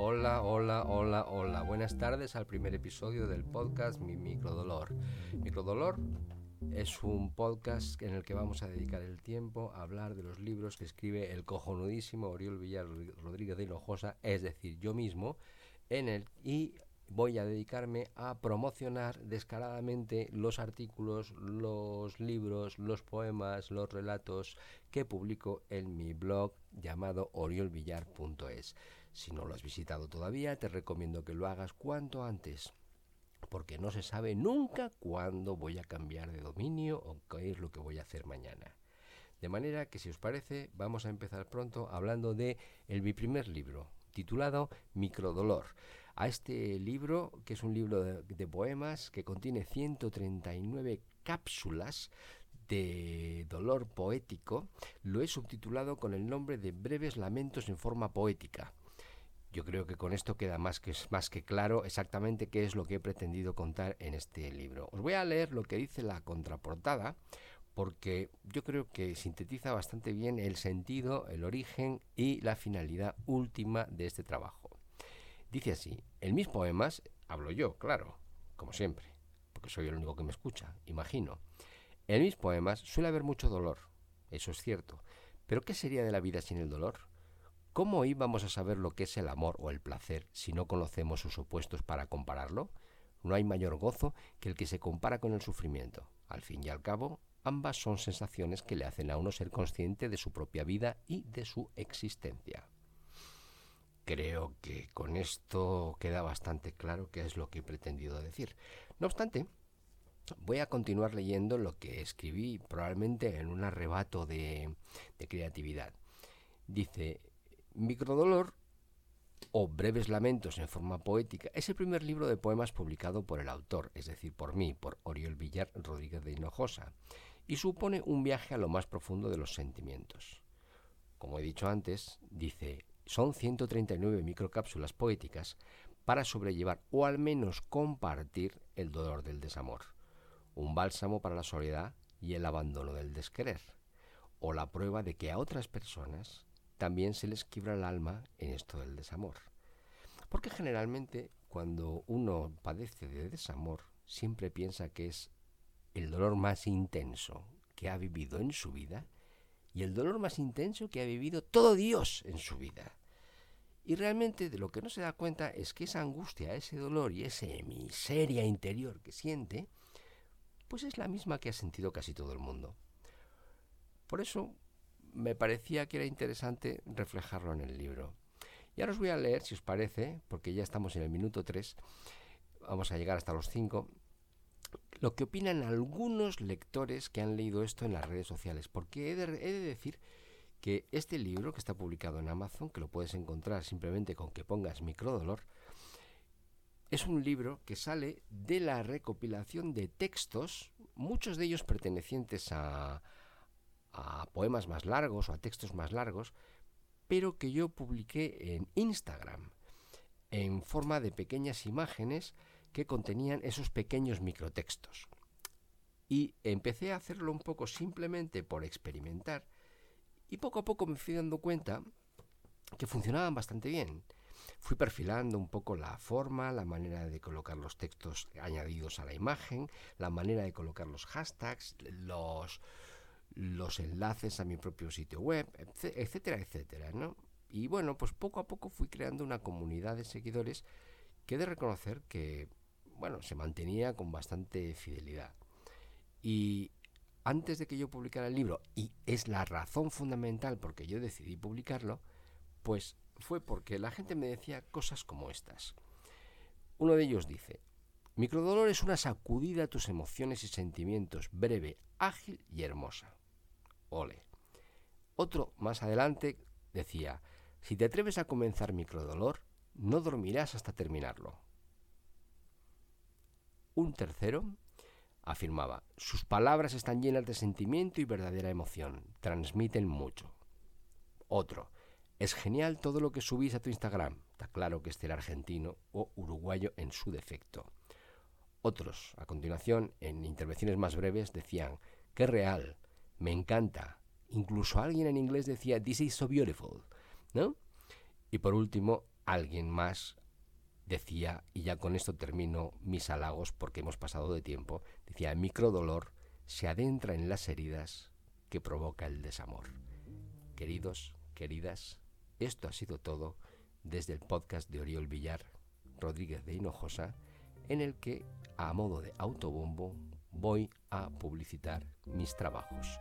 Hola, hola, hola, hola. Buenas tardes al primer episodio del podcast Mi Microdolor. Microdolor es un podcast en el que vamos a dedicar el tiempo a hablar de los libros que escribe el cojonudísimo Oriol Villar Rodríguez de Hinojosa, es decir, yo mismo, en el y voy a dedicarme a promocionar descaradamente los artículos, los libros, los poemas, los relatos que publico en mi blog llamado oriolvillar.es. Si no lo has visitado todavía, te recomiendo que lo hagas cuanto antes, porque no se sabe nunca cuándo voy a cambiar de dominio o qué es lo que voy a hacer mañana. De manera que si os parece, vamos a empezar pronto hablando de el, mi primer libro, titulado Microdolor a este libro, que es un libro de, poemas que contiene 139 cápsulas de dolor poético, lo he subtitulado con el nombre de Breves Lamentos en forma poética. Yo creo que con esto queda más que, más que claro exactamente qué es lo que he pretendido contar en este libro. Os voy a leer lo que dice la contraportada, porque yo creo que sintetiza bastante bien el sentido, el origen y la finalidad última de este trabajo. Dice así, en mis poemas hablo yo, claro, como siempre, porque soy el único que me escucha, imagino. En mis poemas suele haber mucho dolor, eso es cierto, pero ¿qué sería de la vida sin el dolor? ¿Cómo íbamos a saber lo que es el amor o el placer si no conocemos sus opuestos para compararlo? No hay mayor gozo que el que se compara con el sufrimiento. Al fin y al cabo, ambas son sensaciones que le hacen a uno ser consciente de su propia vida y de su existencia. Creo que con esto queda bastante claro qué es lo que he pretendido decir. No obstante, voy a continuar leyendo lo que escribí probablemente en un arrebato de, creatividad. Dice, Microdolor o Breves Lamentos en forma poética es el primer libro de poemas publicado por el autor, es decir, por mí, por Oriol Villar Rodríguez de Hinojosa, y supone un viaje a lo más profundo de los sentimientos. Como he dicho antes, dice, son 139 microcápsulas poéticas para sobrellevar o al menos compartir el dolor del desamor, un bálsamo para la soledad y el abandono del desquerer, o la prueba de que a otras personas también se les quiebra el alma en esto del desamor. Porque generalmente cuando uno padece de desamor, siempre piensa que es el dolor más intenso que ha vivido en su vida y el dolor más intenso que ha vivido todo Dios en su vida. Y realmente de lo que no se da cuenta es que esa angustia, ese dolor y esa miseria interior que siente, pues es la misma que ha sentido casi todo el mundo. Por eso me parecía que era interesante reflejarlo en el libro. Y ahora os voy a leer, si os parece, porque ya estamos en el minuto 3, vamos a llegar hasta los 5, lo que opinan algunos lectores que han leído esto en las redes sociales, porque he de, he de decir que este libro que está publicado en Amazon, que lo puedes encontrar simplemente con que pongas microdolor, es un libro que sale de la recopilación de textos, muchos de ellos pertenecientes a, a poemas más largos o a textos más largos, pero que yo publiqué en Instagram en forma de pequeñas imágenes que contenían esos pequeños microtextos. Y empecé a hacerlo un poco simplemente por experimentar y poco a poco me fui dando cuenta que funcionaban bastante bien. Fui perfilando un poco la forma, la manera de colocar los textos añadidos a la imagen, la manera de colocar los hashtags, los, los enlaces a mi propio sitio web, etcétera, etcétera, ¿no? Y bueno, pues poco a poco fui creando una comunidad de seguidores que he de reconocer que, bueno, se mantenía con bastante fidelidad. Y antes de que yo publicara el libro, y es la razón fundamental porque yo decidí publicarlo, pues fue porque la gente me decía cosas como estas. Uno de ellos dice, Microdolor es una sacudida a tus emociones y sentimientos, breve, ágil y hermosa. Ole. Otro más adelante decía, si te atreves a comenzar Microdolor, no dormirás hasta terminarlo. Un tercero afirmaba, sus palabras están llenas de sentimiento y verdadera emoción, transmiten mucho. Otro, es genial todo lo que subís a tu Instagram, está claro que este era argentino o uruguayo en su defecto. Otros, a continuación, en intervenciones más breves, decían, qué real, me encanta. Incluso alguien en inglés decía, this is so beautiful, ¿no? Y por último, alguien más decía, y ya con esto termino mis halagos porque hemos pasado de tiempo, decía, microdolor se adentra en las heridas que provoca el desamor. Queridos, queridas, esto ha sido todo desde el podcast de Oriol Villar Rodríguez de Hinojosa, en el que, a modo de autobombo, voy a publicitar mis trabajos.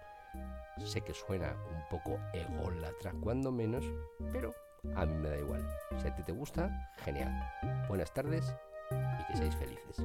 Sé que suena un poco ególatra cuando menos, pero a mí me da igual. Si a ti te gusta, genial. Buenas tardes y que seáis felices.